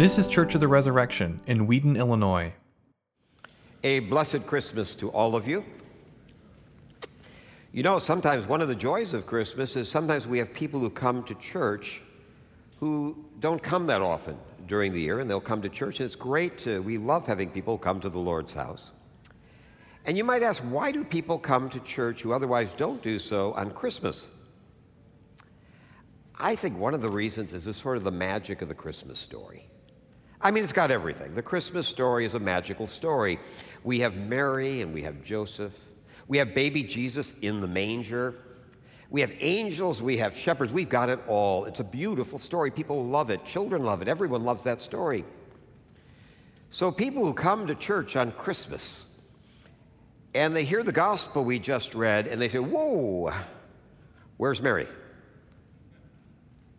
This is Church of the Resurrection in Wheaton, Illinois. A blessed Christmas to all of you. You know, sometimes one of the joys of Christmas is sometimes we have people who come to church who don't come that often during the year, and they'll come to church. And it's great to, we love having people come to the Lord's house. And you might ask, why do people come to church who otherwise don't do so on Christmas? I think one of the reasons is this sort of the magic of the Christmas story. I mean, it's got everything. The Christmas story is a magical story. We have Mary and we have Joseph. We have baby Jesus in the manger. We have angels, we have shepherds, we've got it all. It's a beautiful story. People love it. Children love it. Everyone loves that story. So, people who come to church on Christmas and they hear the gospel we just read and they say, Whoa, where's Mary?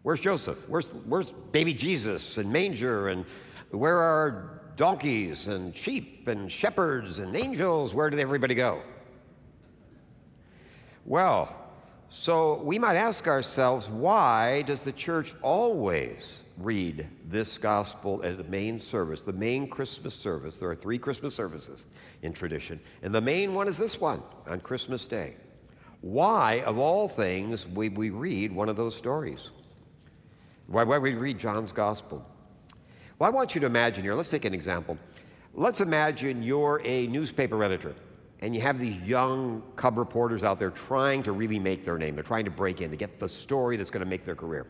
Where's Joseph? Where's, where's baby Jesus and manger? And where are donkeys and sheep and shepherds and angels? Where did everybody go? Well, so we might ask ourselves, why does the church always read this gospel at the main service, the main Christmas service? There are three Christmas services in tradition, and the main one is this one on Christmas Day. Why, of all things, we, we read one of those stories? Why, why we read John's gospel? Well, I want you to imagine here, let's take an example. Let's imagine you're a newspaper editor and you have these young cub reporters out there trying to really make their name. They're trying to break in, to get the story that's going to make their career.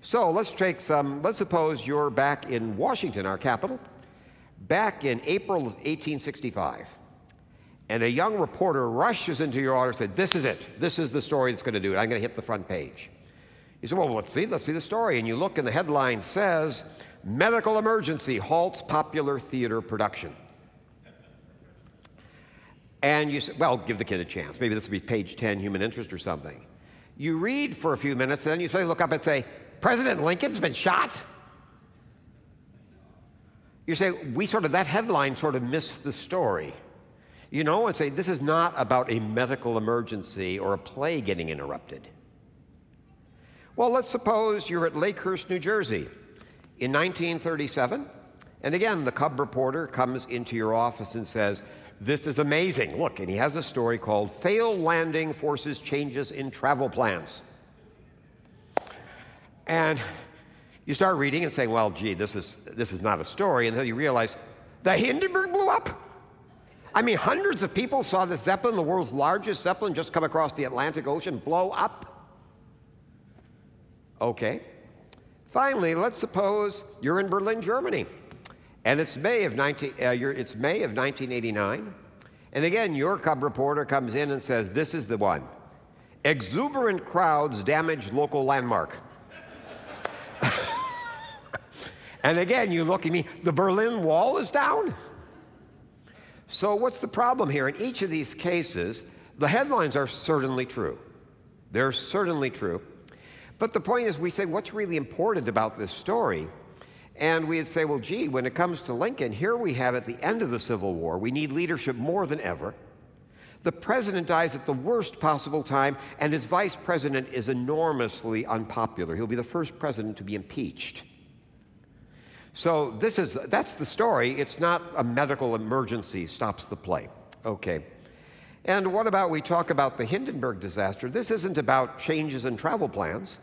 So let's take some, let's suppose you're back in Washington, our capital, back in April of 1865. And a young reporter rushes into your office and said, This is it. This is the story that's going to do it. I'm going to hit the front page. You say, Well, let's see. Let's see the story. And you look, and the headline says, Medical emergency halts popular theater production. And you say, well, give the kid a chance. Maybe this will be page 10, human interest or something. You read for a few minutes, and then you say, look up and say, President Lincoln's been shot? You say, we sort of, that headline sort of missed the story. You know, and say, this is not about a medical emergency or a play getting interrupted. Well, let's suppose you're at Lakehurst, New Jersey in 1937, and again, the Cub reporter comes into your office and says, this is amazing. Look, and he has a story called Failed Landing Forces Changes in Travel Plans. And you start reading and saying, well, gee, this is, this is not a story. Then you realize the Hindenburg blew up. I mean, hundreds of people saw the Zeppelin, the world's largest Zeppelin, just come across the Atlantic Ocean, blow up. Okay. Finally, let's suppose you're in Berlin, Germany. And it's May of 19, uh, it's May of 1989. And again, your cub reporter comes in and says, This is the one. Exuberant crowds damage local landmark. and again, you look at me, the Berlin Wall is down. So, what's the problem here? In each of these cases, the headlines are certainly true. They're certainly true. But the point is, we say, what's really important about this story? And we'd say, well, gee, when it comes to Lincoln, here we have at the end of the Civil War, we need leadership more than ever. The president dies at the worst possible time, and his vice president is enormously unpopular. He'll be the first president to be impeached. So this is that's the story. It's not a medical emergency stops the play. Okay. And what about we talk about the Hindenburg disaster? This isn't about changes in travel plans.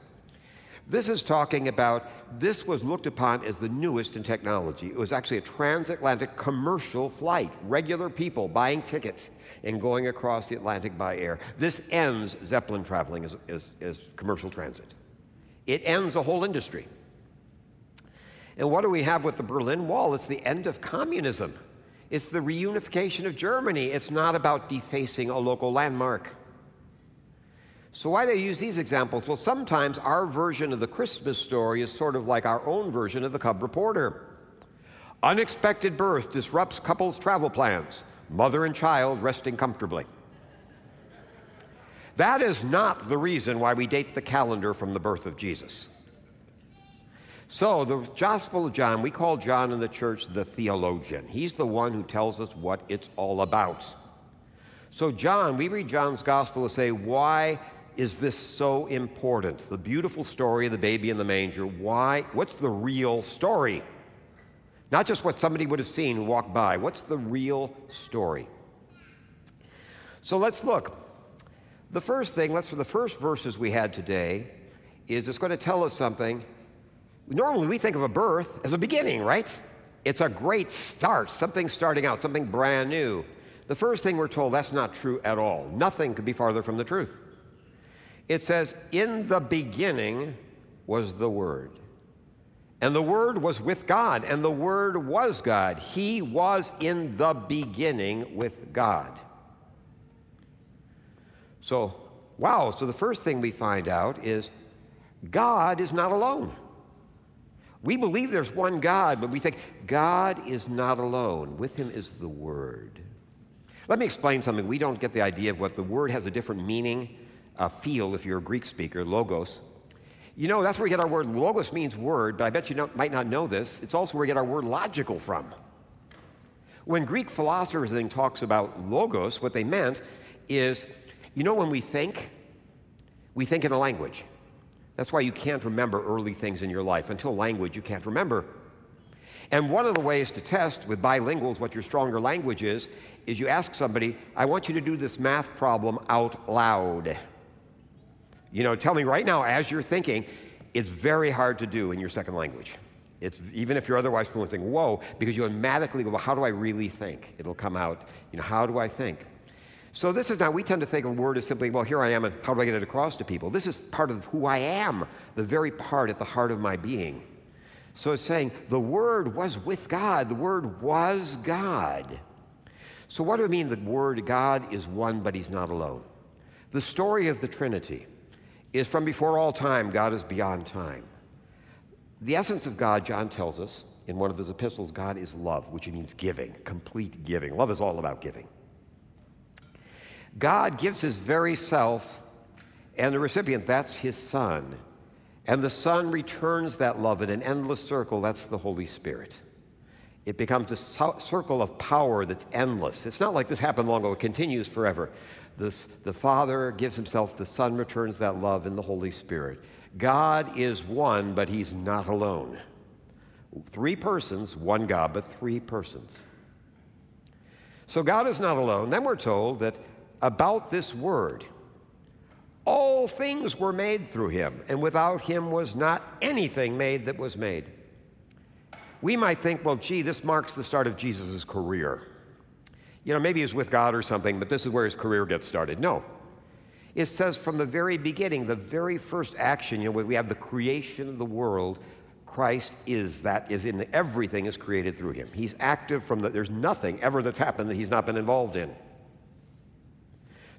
This is talking about this was looked upon as the newest in technology. It was actually a transatlantic commercial flight, regular people buying tickets and going across the Atlantic by air. This ends Zeppelin traveling as, as, as commercial transit. It ends a whole industry. And what do we have with the Berlin Wall? It's the end of communism. It's the reunification of Germany. It's not about defacing a local landmark. So, why do I use these examples? Well, sometimes our version of the Christmas story is sort of like our own version of the Cub Reporter. Unexpected birth disrupts couples' travel plans, mother and child resting comfortably. That is not the reason why we date the calendar from the birth of Jesus. So, the Gospel of John, we call John in the church the theologian. He's the one who tells us what it's all about. So, John, we read John's Gospel to say, why is this so important? The beautiful story of the baby in the manger. Why? What's the real story? Not just what somebody would have seen walked by. What's the real story? So let's look. The first thing, let's for the first verses we had today, is it's going to tell us something. Normally we think of a birth as a beginning, right? It's a great start, something starting out, something brand new. The first thing we're told that's not true at all. Nothing could be farther from the truth. It says, In the beginning was the Word. And the Word was with God, and the Word was God. He was in the beginning with God. So, wow, so the first thing we find out is God is not alone. We believe there's one God, but we think God is not alone. With him is the Word. Let me explain something. We don't get the idea of what the word has a different meaning, a feel if you're a Greek speaker, logos. You know, that's where we get our word. Logos means word, but I bet you might not know this. It's also where we get our word logical from. When Greek philosophers then talks about logos, what they meant is you know, when we think, we think in a language. That's why you can't remember early things in your life. Until language, you can't remember. And one of the ways to test with bilinguals what your stronger language is, is you ask somebody, I want you to do this math problem out loud. You know, tell me right now, as you're thinking, it's very hard to do in your second language. It's even if you're otherwise fluent, think, whoa, because you automatically go, well, how do I really think? It'll come out, you know, how do I think? So this is now, we tend to think of a word as simply, well, here I am, and how do I get it across to people? This is part of who I am, the very part at the heart of my being. So it's saying the Word was with God, the Word was God. So, what do we mean the Word God is one, but He's not alone? The story of the Trinity is from before all time, God is beyond time. The essence of God, John tells us in one of his epistles, God is love, which means giving, complete giving. Love is all about giving. God gives his very self, and the recipient, that's his Son. And the Son returns that love in an endless circle, that's the Holy Spirit. It becomes a circle of power that's endless. It's not like this happened long ago, it continues forever. This, the Father gives himself, the Son returns that love in the Holy Spirit. God is one, but he's not alone. Three persons, one God, but three persons. So God is not alone. Then we're told that about this word. All things were made through him, and without him was not anything made that was made. We might think, well, gee, this marks the start of Jesus' career. You know, maybe he's with God or something, but this is where his career gets started. No. It says from the very beginning, the very first action, you know, we have the creation of the world, Christ is that is in everything is created through him. He's active from the, there's nothing ever that's happened that he's not been involved in.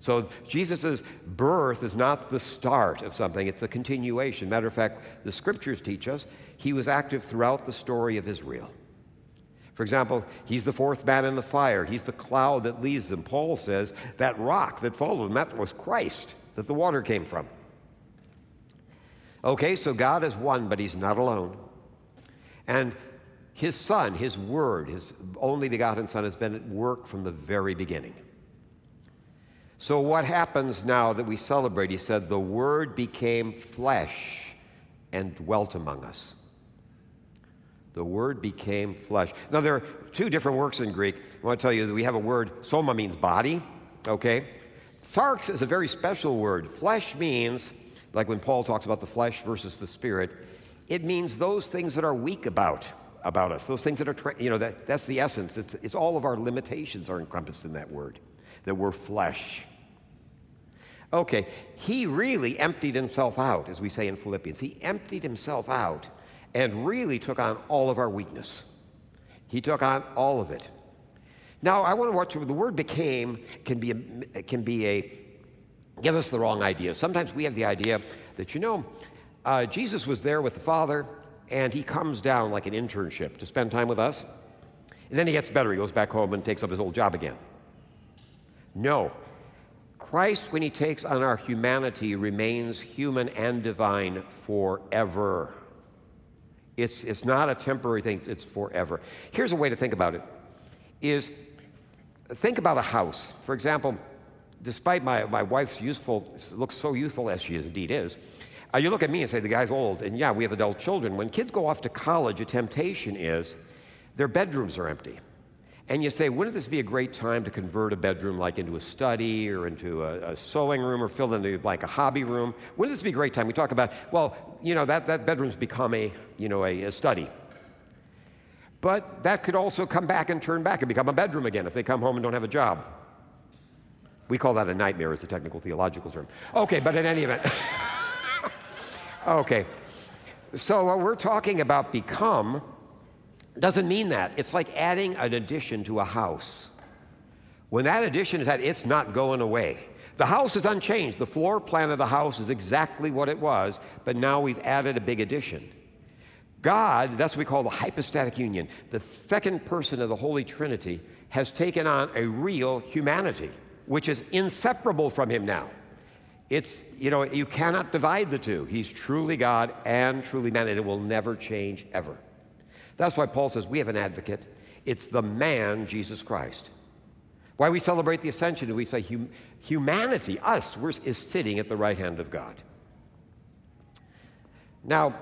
So Jesus' birth is not the start of something, it's the continuation. Matter of fact, the scriptures teach us he was active throughout the story of Israel. For example, he's the fourth man in the fire. He's the cloud that leads them. Paul says that rock that followed him, that was Christ, that the water came from. Okay, so God is one, but he's not alone. And his son, his word, his only begotten son, has been at work from the very beginning. So, what happens now that we celebrate? He said, The Word became flesh and dwelt among us. The Word became flesh. Now, there are two different works in Greek. I want to tell you that we have a word, soma means body, okay? Sarx is a very special word. Flesh means, like when Paul talks about the flesh versus the spirit, it means those things that are weak about about us, those things that are, you know, that, that's the essence. It's, it's all of our limitations are encompassed in that word, that we're flesh. Okay, he really emptied himself out, as we say in Philippians. He emptied himself out and really took on all of our weakness. He took on all of it. Now, I want to watch the word became can be a, can be a give us the wrong idea. Sometimes we have the idea that you know uh, Jesus was there with the Father, and he comes down like an internship to spend time with us, and then he gets better. He goes back home and takes up his old job again. No, Christ, when he takes on our humanity, remains human and divine forever. It's, it's not a temporary thing, it's forever. Here's a way to think about it is think about a house. For example, despite my, my wife's youthful, looks so youthful as she indeed is, uh, you look at me and say, the guy's old. And yeah, we have adult children. When kids go off to college, a temptation is their bedrooms are empty. And you say, wouldn't this be a great time to convert a bedroom like into a study or into a, a, sewing room or fill it into like a hobby room? Wouldn't this be a great time? We talk about, well, you know, that, that bedroom's become a, you know, a, a study. But that could also come back and turn back and become a bedroom again if they come home and don't have a job. We call that a nightmare as a technical theological term. Okay, but in any event. okay. So what we're talking about become doesn't mean that. It's like adding an addition to a house. When that addition is added, it's not going away. The house is unchanged. The floor plan of the house is exactly what it was, but now we've added a big addition. God, that's what we call the hypostatic union. The second person of the Holy Trinity has taken on a real humanity, which is inseparable from him now. It's, you know, you cannot divide the two. He's truly God and truly man, and it will never change ever. That's why Paul says we have an advocate. It's the man, Jesus Christ. Why we celebrate the ascension, we say hum- humanity, us, is sitting at the right hand of God. Now,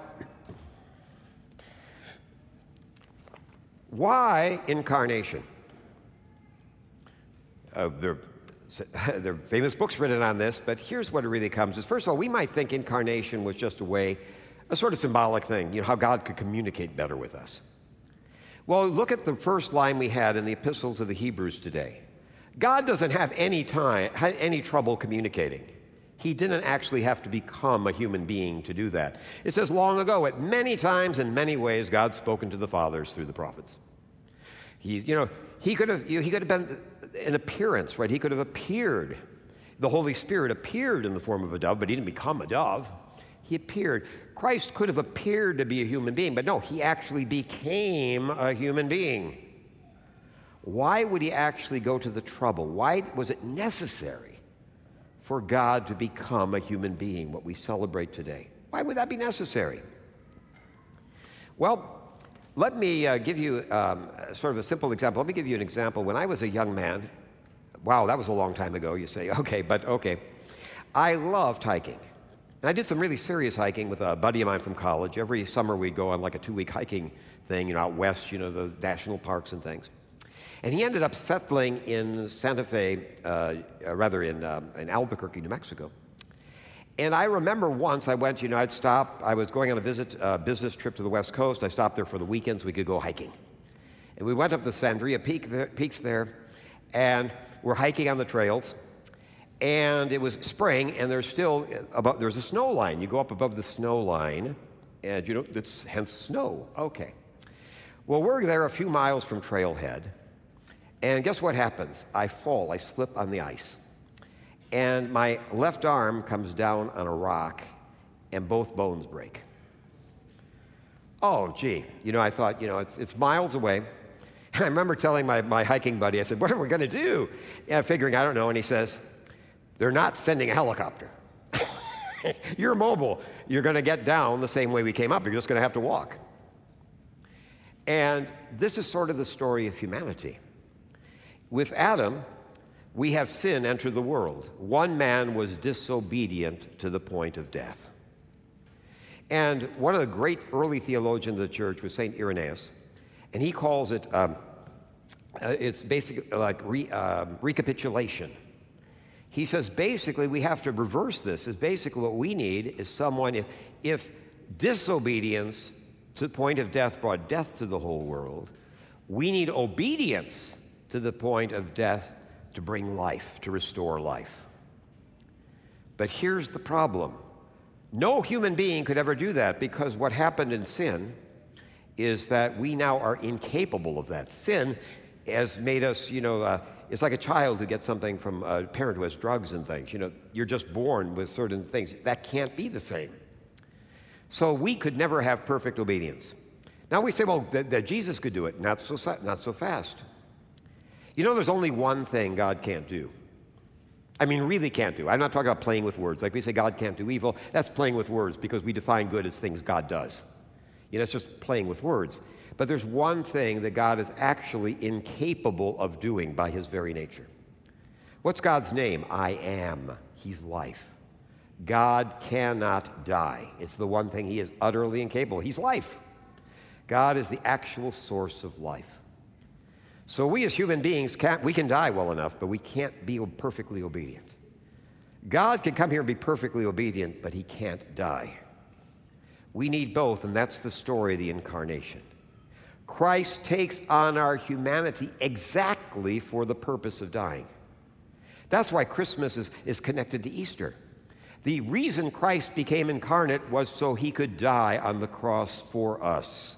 why incarnation? Uh, there, there are famous books written on this, but here's what it really comes is first of all, we might think incarnation was just a way a sort of symbolic thing, you know, how God could communicate better with us. Well, look at the first line we had in the epistles of the Hebrews today. God doesn't have any time, any trouble communicating. He didn't actually have to become a human being to do that. It says long ago, at many times in many ways, God's spoken to the fathers through the prophets. He, you know, he could have, he could have been an appearance, right? He could have appeared. The Holy Spirit appeared in the form of a dove, but he didn't become a dove. He appeared. Christ could have appeared to be a human being, but no, he actually became a human being. Why would he actually go to the trouble? Why was it necessary for God to become a human being, what we celebrate today? Why would that be necessary? Well, let me uh, give you um, sort of a simple example. Let me give you an example. When I was a young man, wow, that was a long time ago, you say, okay, but okay. I loved hiking. And I did some really serious hiking with a buddy of mine from college. Every summer we'd go on like a two week hiking thing, you know, out west, you know, the national parks and things. And he ended up settling in Santa Fe, uh, rather in, um, in Albuquerque, New Mexico. And I remember once I went, you know, I'd stop, I was going on a visit, uh, business trip to the West Coast. I stopped there for the weekends, we could go hiking. And we went up the Sandia Peak there, peaks there, and we're hiking on the trails and it was spring, and there's still about there's a snow line. You go up above the snow line, and you know that's hence snow. Okay. Well, we're there a few miles from Trailhead, and guess what happens? I fall. I slip on the ice, and my left arm comes down on a rock, and both bones break. Oh, gee. You know, I thought, you know, it's, it's miles away. And I remember telling my, my hiking buddy, I said, What are we going to do? Yeah, figuring, I don't know. And he says, they're not sending a helicopter. You're mobile. You're going to get down the same way we came up. You're just going to have to walk. And this is sort of the story of humanity. With Adam, we have sin enter the world. One man was disobedient to the point of death. And one of the great early theologians of the church was St. Irenaeus, and he calls it, um, uh, it's basically like re, uh, recapitulation he says basically we have to reverse this. Is basically what we need is someone if if disobedience to the point of death brought death to the whole world, we need obedience to the point of death to bring life, to restore life. But here's the problem. No human being could ever do that because what happened in sin is that we now are incapable of that. Sin has made us, you know, uh, it's like a child who gets something from a parent who has drugs and things. You know, you're just born with certain things. That can't be the same. So we could never have perfect obedience. Now we say, well, that, that Jesus could do it. Not so, not so fast. You know, there's only one thing God can't do. I mean, really can't do. I'm not talking about playing with words. Like we say, God can't do evil. That's playing with words because we define good as things God does. You know, it's just playing with words. But there's one thing that God is actually incapable of doing by his very nature. What's God's name? I am. He's life. God cannot die. It's the one thing he is utterly incapable. He's life. God is the actual source of life. So we as human beings can't, we can die well enough, but we can't be perfectly obedient. God can come here and be perfectly obedient, but he can't die. We need both, and that's the story of the incarnation. Christ takes on our humanity exactly for the purpose of dying. That's why Christmas is, is connected to Easter. The reason Christ became incarnate was so he could die on the cross for us.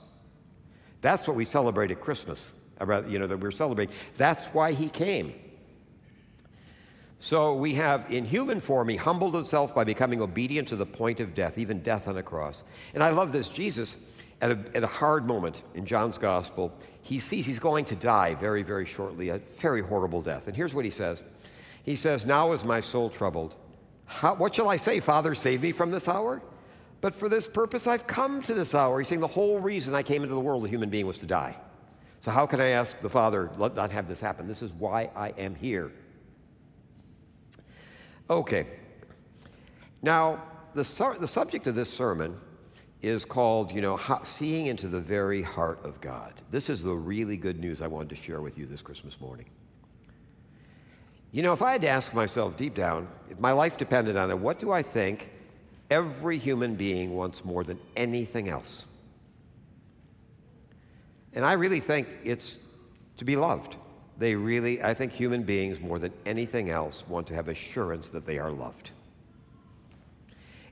That's what we celebrate at Christmas, uh, you know, that we're celebrating. That's why he came. So we have, in human form, he humbled himself by becoming obedient to the point of death, even death on a cross. And I love this. Jesus, at a, at a hard moment in John's gospel, he sees he's going to die very, very shortly, a very horrible death. And here's what he says He says, Now is my soul troubled. How, what shall I say? Father, save me from this hour? But for this purpose I've come to this hour. He's saying the whole reason I came into the world, a human being, was to die. So how can I ask the Father, let not have this happen? This is why I am here. Okay. Now, the, the subject of this sermon is called, you know, seeing into the very heart of God. This is the really good news I wanted to share with you this Christmas morning. You know, if I had to ask myself deep down, if my life depended on it, what do I think every human being wants more than anything else? And I really think it's to be loved. They really, I think human beings, more than anything else, want to have assurance that they are loved.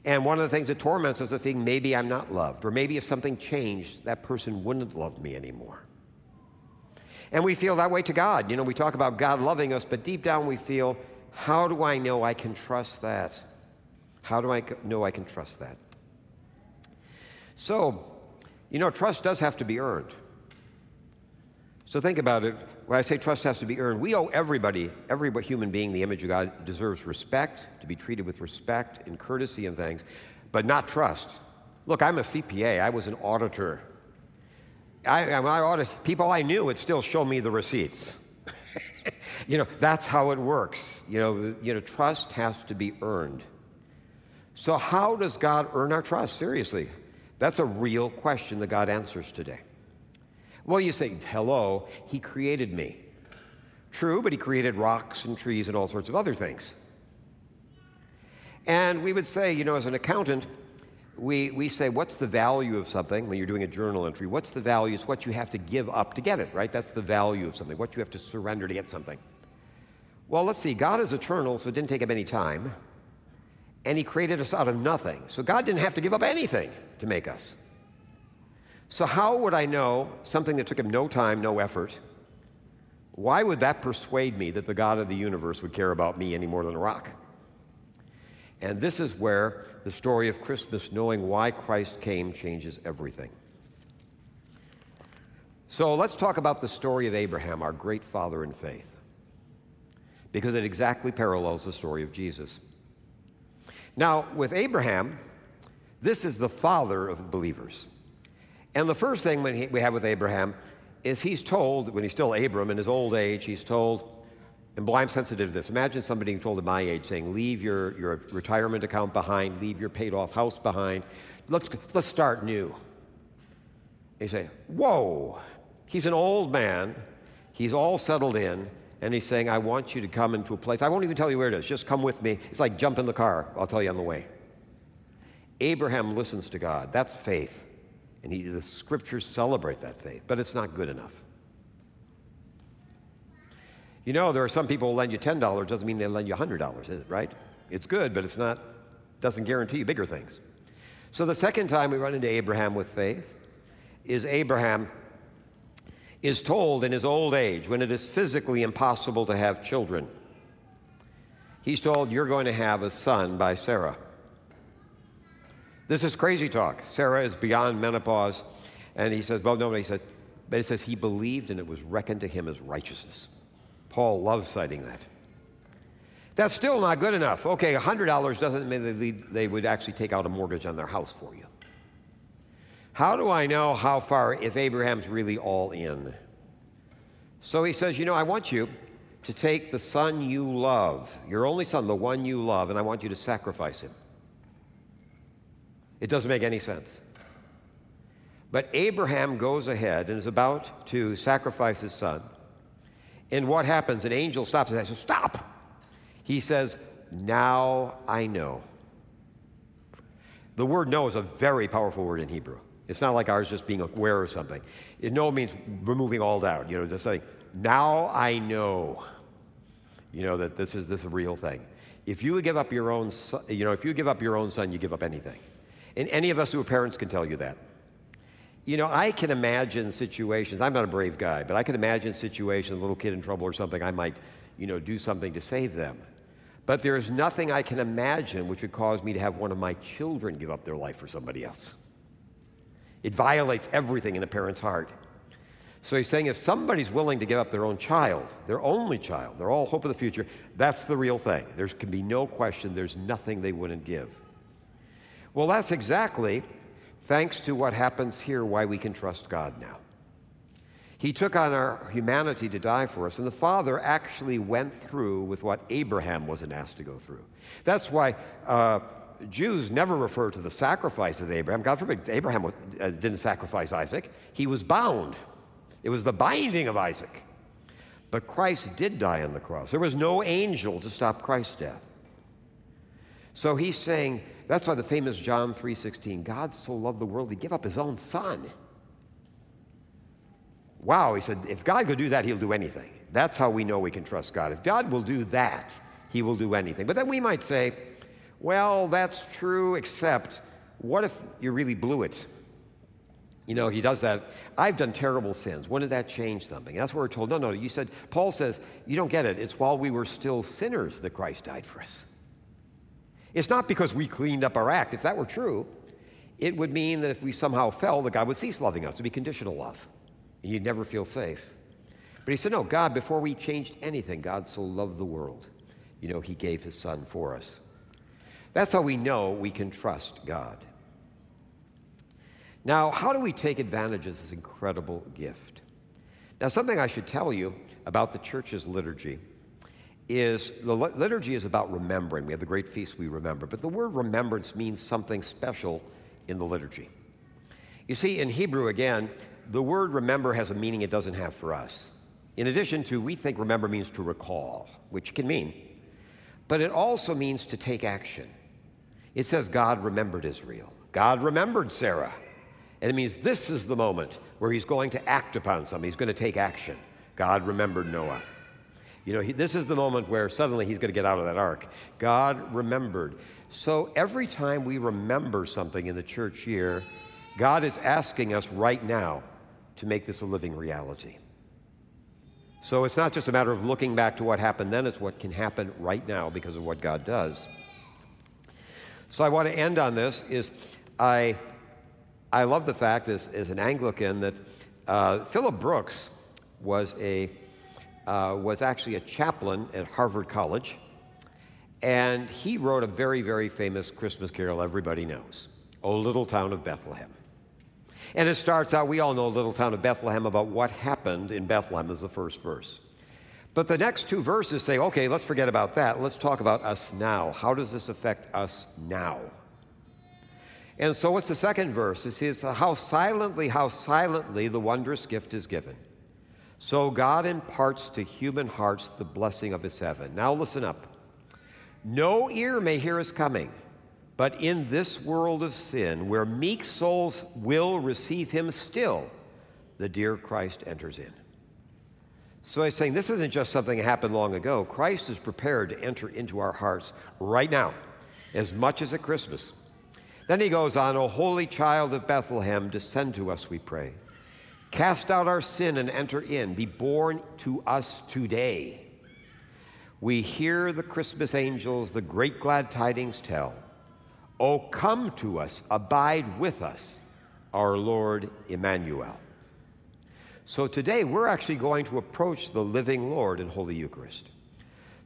And one of the things that torments us is thinking maybe I'm not loved, or maybe if something changed, that person wouldn't love me anymore. And we feel that way to God. You know, we talk about God loving us, but deep down we feel, how do I know I can trust that? How do I know I can trust that? So, you know, trust does have to be earned. So think about it. When I say trust has to be earned, we owe everybody, every human being, the image of God deserves respect, to be treated with respect and courtesy and things, but not trust. Look, I'm a CPA. I was an auditor. I, I audit people I knew would still show me the receipts. you know, that's how it works. You know, you know, trust has to be earned. So, how does God earn our trust? Seriously, that's a real question that God answers today. Well, you say, hello, he created me. True, but he created rocks and trees and all sorts of other things. And we would say, you know, as an accountant, we, we say, what's the value of something when you're doing a journal entry? What's the value? It's what you have to give up to get it, right? That's the value of something, what you have to surrender to get something. Well, let's see. God is eternal, so it didn't take him any time. And he created us out of nothing. So God didn't have to give up anything to make us. So, how would I know something that took him no time, no effort? Why would that persuade me that the God of the universe would care about me any more than a rock? And this is where the story of Christmas, knowing why Christ came, changes everything. So let's talk about the story of Abraham, our great father in faith, because it exactly parallels the story of Jesus. Now, with Abraham, this is the father of believers. And the first thing we have with Abraham is he's told, when he's still Abram in his old age, he's told, and boy, I'm sensitive to this. Imagine somebody being told at my age saying, leave your, your retirement account behind, leave your paid off house behind, let's, let's start new. You say, whoa, he's an old man, he's all settled in, and he's saying, I want you to come into a place. I won't even tell you where it is, just come with me. It's like jump in the car, I'll tell you on the way. Abraham listens to God. That's faith. And he, the scriptures celebrate that faith, but it's not good enough. You know, there are some people who lend you $10, doesn't mean they lend you $100, is it, right? It's good, but it's not, doesn't guarantee you bigger things. So the second time we run into Abraham with faith is Abraham is told in his old age, when it is physically impossible to have children, he's told, You're going to have a son by Sarah. This is crazy talk. Sarah is beyond menopause. And he says, well, no, he said, but it says he believed and it was reckoned to him as righteousness. Paul loves citing that. That's still not good enough. Okay, $100 doesn't mean they would actually take out a mortgage on their house for you. How do I know how far if Abraham's really all in? So he says, You know, I want you to take the son you love, your only son, the one you love, and I want you to sacrifice him. It doesn't make any sense. But Abraham goes ahead and is about to sacrifice his son. And what happens? An angel stops and says, Stop! He says, Now I know. The word know is a very powerful word in Hebrew. It's not like ours just being aware of something. It know means removing all doubt. You know, just saying, now I know, you know, that this is this is a real thing. If you give up your own you know, if you give up your own son, you give up anything. And any of us who are parents can tell you that. You know, I can imagine situations, I'm not a brave guy, but I can imagine situations, a little kid in trouble or something, I might, you know, do something to save them. But there is nothing I can imagine which would cause me to have one of my children give up their life for somebody else. It violates everything in a parent's heart. So he's saying if somebody's willing to give up their own child, their only child, their all hope of the future, that's the real thing. There can be no question, there's nothing they wouldn't give. Well, that's exactly, thanks to what happens here, why we can trust God now. He took on our humanity to die for us, and the Father actually went through with what Abraham wasn't asked to go through. That's why uh, Jews never refer to the sacrifice of Abraham. God forbid, Abraham uh, didn't sacrifice Isaac, he was bound. It was the binding of Isaac. But Christ did die on the cross. There was no angel to stop Christ's death. So he's saying, that's why the famous John 3:16, God so loved the world he gave up his own son. Wow, he said, if God could do that, he'll do anything. That's how we know we can trust God. If God will do that, he will do anything. But then we might say, well, that's true, except what if you really blew it? You know, he does that. I've done terrible sins. When did that change something? That's what we're told. No, no, you said, Paul says, you don't get it. It's while we were still sinners that Christ died for us. It's not because we cleaned up our act. If that were true, it would mean that if we somehow fell, that God would cease loving us. It would be conditional love and you'd never feel safe. But he said, No, God, before we changed anything, God so loved the world. You know, he gave his son for us. That's how we know we can trust God. Now, how do we take advantage of this incredible gift? Now, something I should tell you about the church's liturgy is the liturgy is about remembering. We have the great feast we remember, but the word remembrance means something special in the liturgy. You see, in Hebrew, again, the word remember has a meaning it doesn't have for us. In addition to, we think remember means to recall, which can mean, but it also means to take action. It says God remembered Israel, God remembered Sarah. And it means this is the moment where he's going to act upon something, he's going to take action. God remembered Noah. You know, he, this is the moment where suddenly he's going to get out of that ark. God remembered. So every time we remember something in the church year, God is asking us right now to make this a living reality. So it's not just a matter of looking back to what happened then, it's what can happen right now because of what God does. So I want to end on this is I, I love the fact as, as an Anglican that uh, Philip Brooks was, a, uh, was actually a chaplain at Harvard College, and he wrote a very, very famous Christmas carol everybody knows, O Little Town of Bethlehem. And it starts out, we all know little town of Bethlehem about what happened in Bethlehem is the first verse. But the next two verses say, okay, let's forget about that. Let's talk about us now. How does this affect us now? And so, what's the second verse? It says, How silently, how silently the wondrous gift is given. So God imparts to human hearts the blessing of his heaven. Now, listen up. No ear may hear his coming but in this world of sin, where meek souls will receive him still, the dear Christ enters in. So he's saying this isn't just something that happened long ago. Christ is prepared to enter into our hearts right now, as much as at Christmas. Then he goes on, O holy child of Bethlehem, descend to us, we pray. Cast out our sin and enter in. Be born to us today. We hear the Christmas angels the great glad tidings tell. Oh, come to us, abide with us, our Lord Emmanuel. So today we're actually going to approach the living Lord in Holy Eucharist.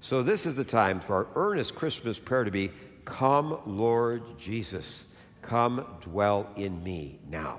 So this is the time for our earnest Christmas prayer to be Come, Lord Jesus, come dwell in me now.